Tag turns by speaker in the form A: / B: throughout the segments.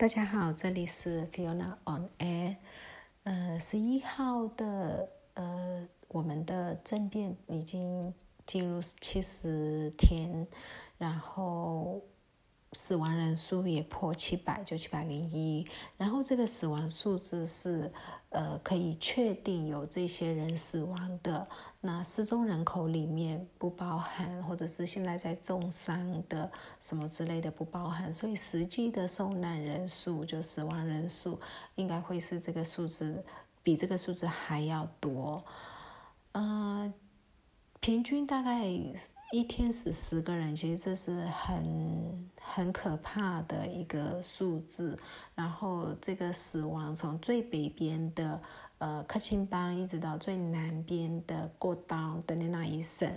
A: 大家好，这里是 Fiona on Air。呃，十一号的呃，我们的政变已经进入七十天，然后。死亡人数也破七百，就七百零一。然后这个死亡数字是，呃，可以确定有这些人死亡的。那失踪人口里面不包含，或者是现在在重伤的什么之类的不包含。所以实际的受难人数，就死亡人数，应该会是这个数字，比这个数字还要多。呃。平均大概一天死十个人，其实这是很很可怕的一个数字。然后这个死亡从最北边的呃克钦邦，一直到最南边的过道的那一省，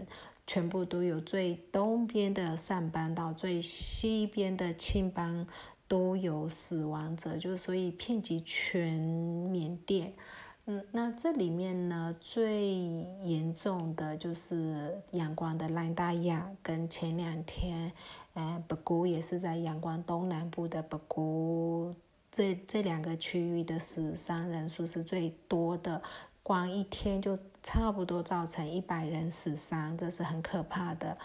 A: 全部都有；最东边的上班到最西边的钦邦都有死亡者，就所以遍及全缅甸。嗯，那这里面呢，最严重的就是阳光的兰大亚，跟前两天，呃，北姑也是在阳光东南部的北姑，这这两个区域的死伤人数是最多的，光一天就差不多造成一百人死伤，这是很可怕的。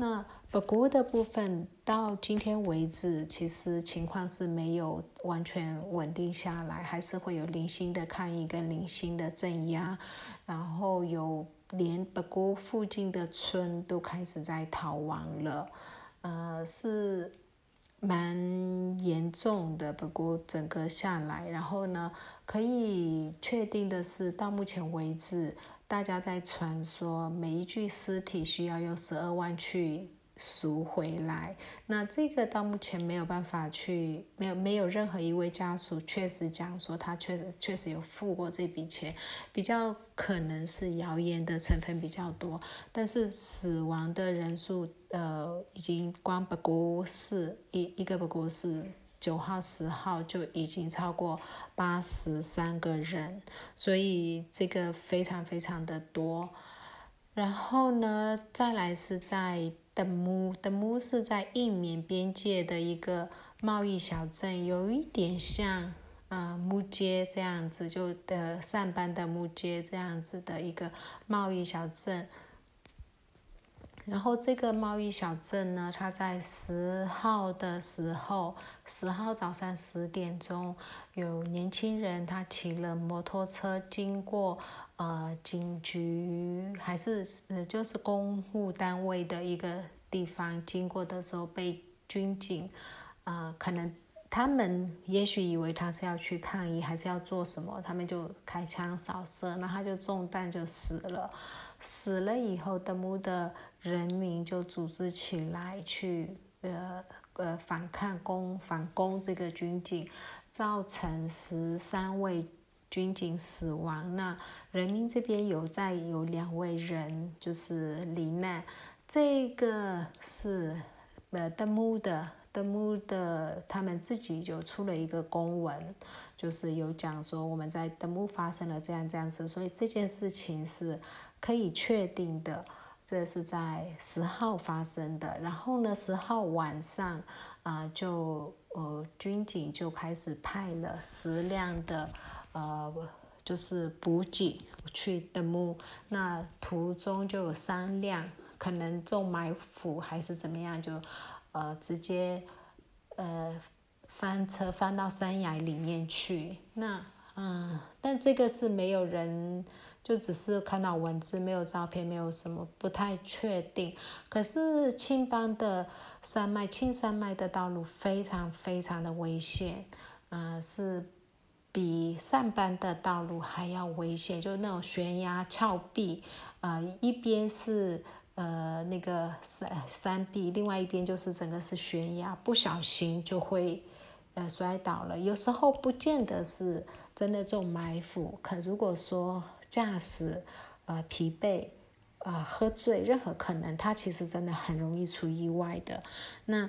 A: 那北国的部分到今天为止，其实情况是没有完全稳定下来，还是会有零星的抗议跟零星的镇压，然后有连北国附近的村都开始在逃亡了，呃，是蛮严重的。不过整个下来，然后呢，可以确定的是，到目前为止。大家在传说，每一具尸体需要用十二万去赎回来。那这个到目前没有办法去，没有没有任何一位家属确实讲说他确实确实有付过这笔钱，比较可能是谣言的成分比较多。但是死亡的人数，呃，已经光不过是一一个不过是。九号、十号就已经超过八十三个人，所以这个非常非常的多。然后呢，再来是在德木，德木是在印缅边界的一个贸易小镇，有一点像啊木街这样子，就的上班的木街这样子的一个贸易小镇。然后这个贸易小镇呢，它在十号的时候，十号早上十点钟，有年轻人他骑了摩托车经过，呃，警局还是呃就是公务单位的一个地方经过的时候，被军警，呃，可能他们也许以为他是要去抗议，还是要做什么，他们就开枪扫射，那他就中弹就死了。死了以后，德木的人民就组织起来去，呃呃反抗攻反攻这个军警，造成十三位军警死亡。那人民这边有在有两位人就是罹难，这个是呃德木的德木的他们自己就出了一个公文，就是有讲说我们在德木发生了这样这样子，所以这件事情是。可以确定的，这是在十号发生的。然后呢，十号晚上，啊，就呃，军警就开始派了十辆的，呃，就是补给去登木。那途中就有三辆可能中埋伏还是怎么样，就呃直接呃翻车翻到山崖里面去。那嗯，但这个是没有人。就只是看到文字，没有照片，没有什么，不太确定。可是青邦的山脉，青山脉的道路非常非常的危险，嗯，是比上班的道路还要危险，就那种悬崖峭壁，呃，一边是呃那个山山壁，另外一边就是整个是悬崖，不小心就会呃摔倒了。有时候不见得是真的中埋伏，可如果说。驾驶，呃，疲惫，呃，喝醉，任何可能，他其实真的很容易出意外的。那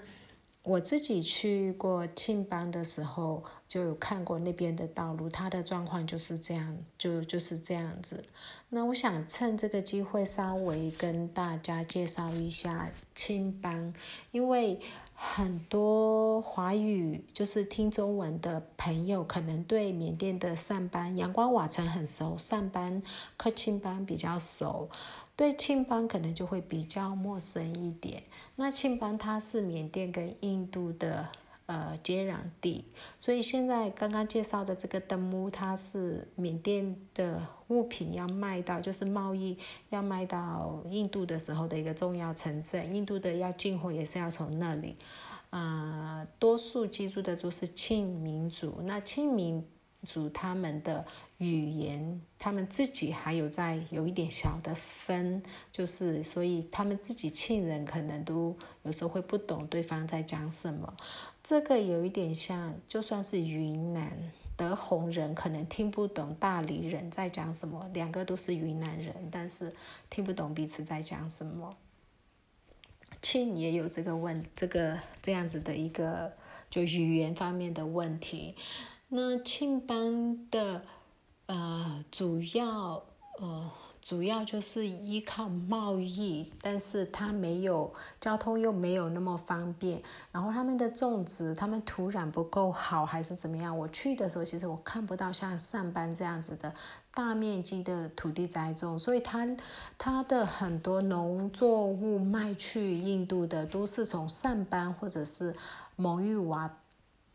A: 我自己去过庆邦的时候，就有看过那边的道路，它的状况就是这样，就就是这样子。那我想趁这个机会，稍微跟大家介绍一下青邦，因为很多华语就是听中文的朋友，可能对缅甸的上班、阳光瓦城很熟，上班、克钦班比较熟，对庆班可能就会比较陌生一点。那庆班它是缅甸跟印度的。呃，接壤地，所以现在刚刚介绍的这个登木，它是缅甸的物品要卖到，就是贸易要卖到印度的时候的一个重要城镇。印度的要进货也是要从那里。啊，多数居住的都是庆民族，那庆民族他们的语言，他们自己还有在有一点小的分，就是所以他们自己庆人可能都有时候会不懂对方在讲什么。这个有一点像，就算是云南德宏人，可能听不懂大理人在讲什么。两个都是云南人，但是听不懂彼此在讲什么。庆也有这个问，这个这样子的一个就语言方面的问题。那庆邦的呃主要呃。主要就是依靠贸易，但是它没有交通又没有那么方便，然后他们的种植，他们土壤不够好还是怎么样？我去的时候，其实我看不到像上班这样子的大面积的土地栽种，所以它它的很多农作物卖去印度的都是从上班或者是蒙玉瓦。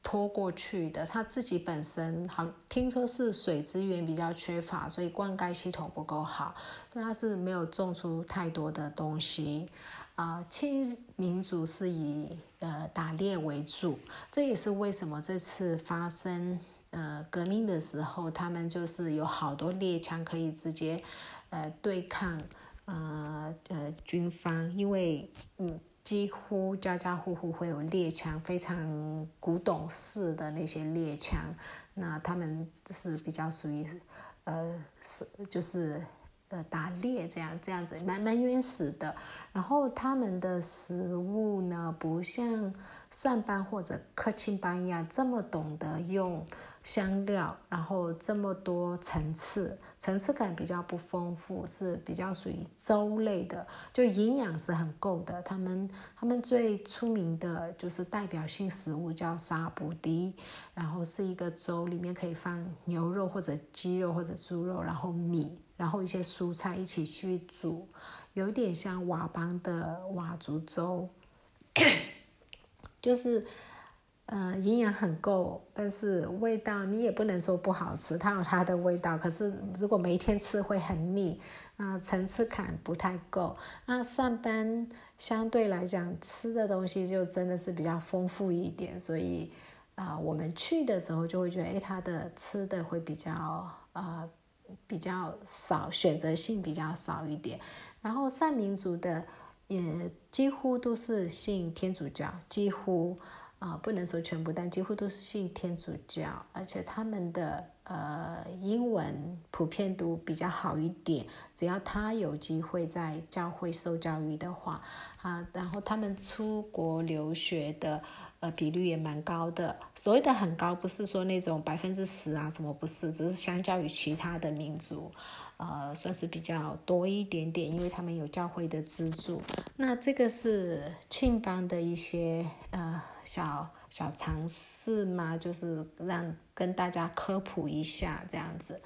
A: 拖过去的，他自己本身好听说是水资源比较缺乏，所以灌溉系统不够好，所以他是没有种出太多的东西。啊，清民族是以呃打猎为主，这也是为什么这次发生呃革命的时候，他们就是有好多猎枪可以直接呃对抗呃呃军方，因为嗯。几乎家家户户会有猎枪，非常古董式的那些猎枪。那他们是比较属于，呃，是就是呃打猎这样这样子，蛮蛮原始的。然后他们的食物呢，不像上班或者客卿班一样这么懂得用。香料，然后这么多层次，层次感比较不丰富，是比较属于粥类的，就营养是很够的。他们他们最出名的就是代表性食物叫沙布迪，然后是一个粥，里面可以放牛肉或者鸡肉或者猪肉，然后米，然后一些蔬菜一起去煮，有点像佤邦的佤族粥，就是。呃，营养很够，但是味道你也不能说不好吃，它有它的味道。可是如果每一天吃会很腻，啊，层次感不太够。那上班相对来讲吃的东西就真的是比较丰富一点，所以啊，我们去的时候就会觉得，哎，它的吃的会比较呃比较少，选择性比较少一点。然后上民族的也几乎都是信天主教，几乎。啊，不能说全部，但几乎都是信天主教，而且他们的呃英文普遍都比较好一点。只要他有机会在教会受教育的话，啊，然后他们出国留学的呃比率也蛮高的。所谓的很高，不是说那种百分之十啊什么，不是，只是相较于其他的民族。呃，算是比较多一点点，因为他们有教会的资助。那这个是庆邦的一些呃小小尝试嘛，就是让跟大家科普一下这样子。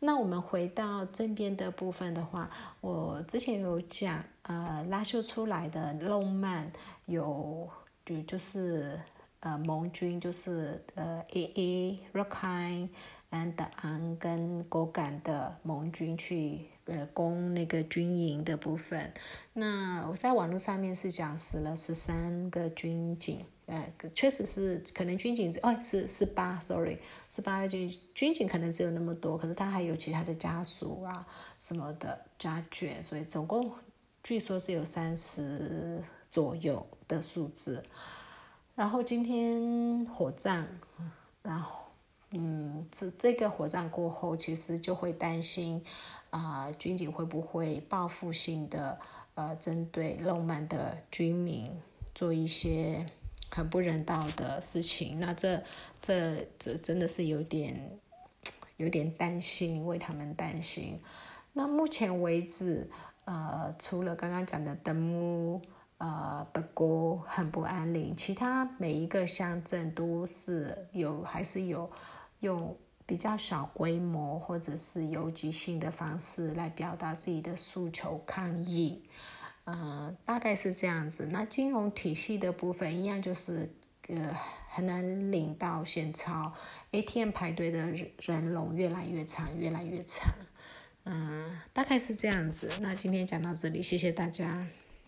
A: 那我们回到正边的部分的话，我之前有讲，呃，拉秀出来的浪漫有就就是呃盟军，就是呃 A A Rockine。安德安跟果敢的盟军去呃攻那个军营的部分，那我在网络上面是讲死了十三个军警，呃，确实是可能军警哦是十八，sorry，十八个军军警可能只有那么多，可是他还有其他的家属啊什么的家眷，所以总共据说是有三十左右的数字。然后今天火葬，然后。嗯，这这个火葬过后，其实就会担心，啊，军警会不会报复性的，呃，针对浪漫的居民做一些很不人道的事情？那这这这真的是有点有点担心，为他们担心。那目前为止，呃，除了刚刚讲的登木。呃不过很不安宁。其他每一个乡镇都是有还是有用比较小规模或者是游击性的方式来表达自己的诉求抗议。嗯，大概是这样子。那金融体系的部分一样，就是呃很难领到现钞，ATM 排队的人人龙越来越长，越来越长。嗯，大概是这样子。那今天讲到这里，谢谢大家。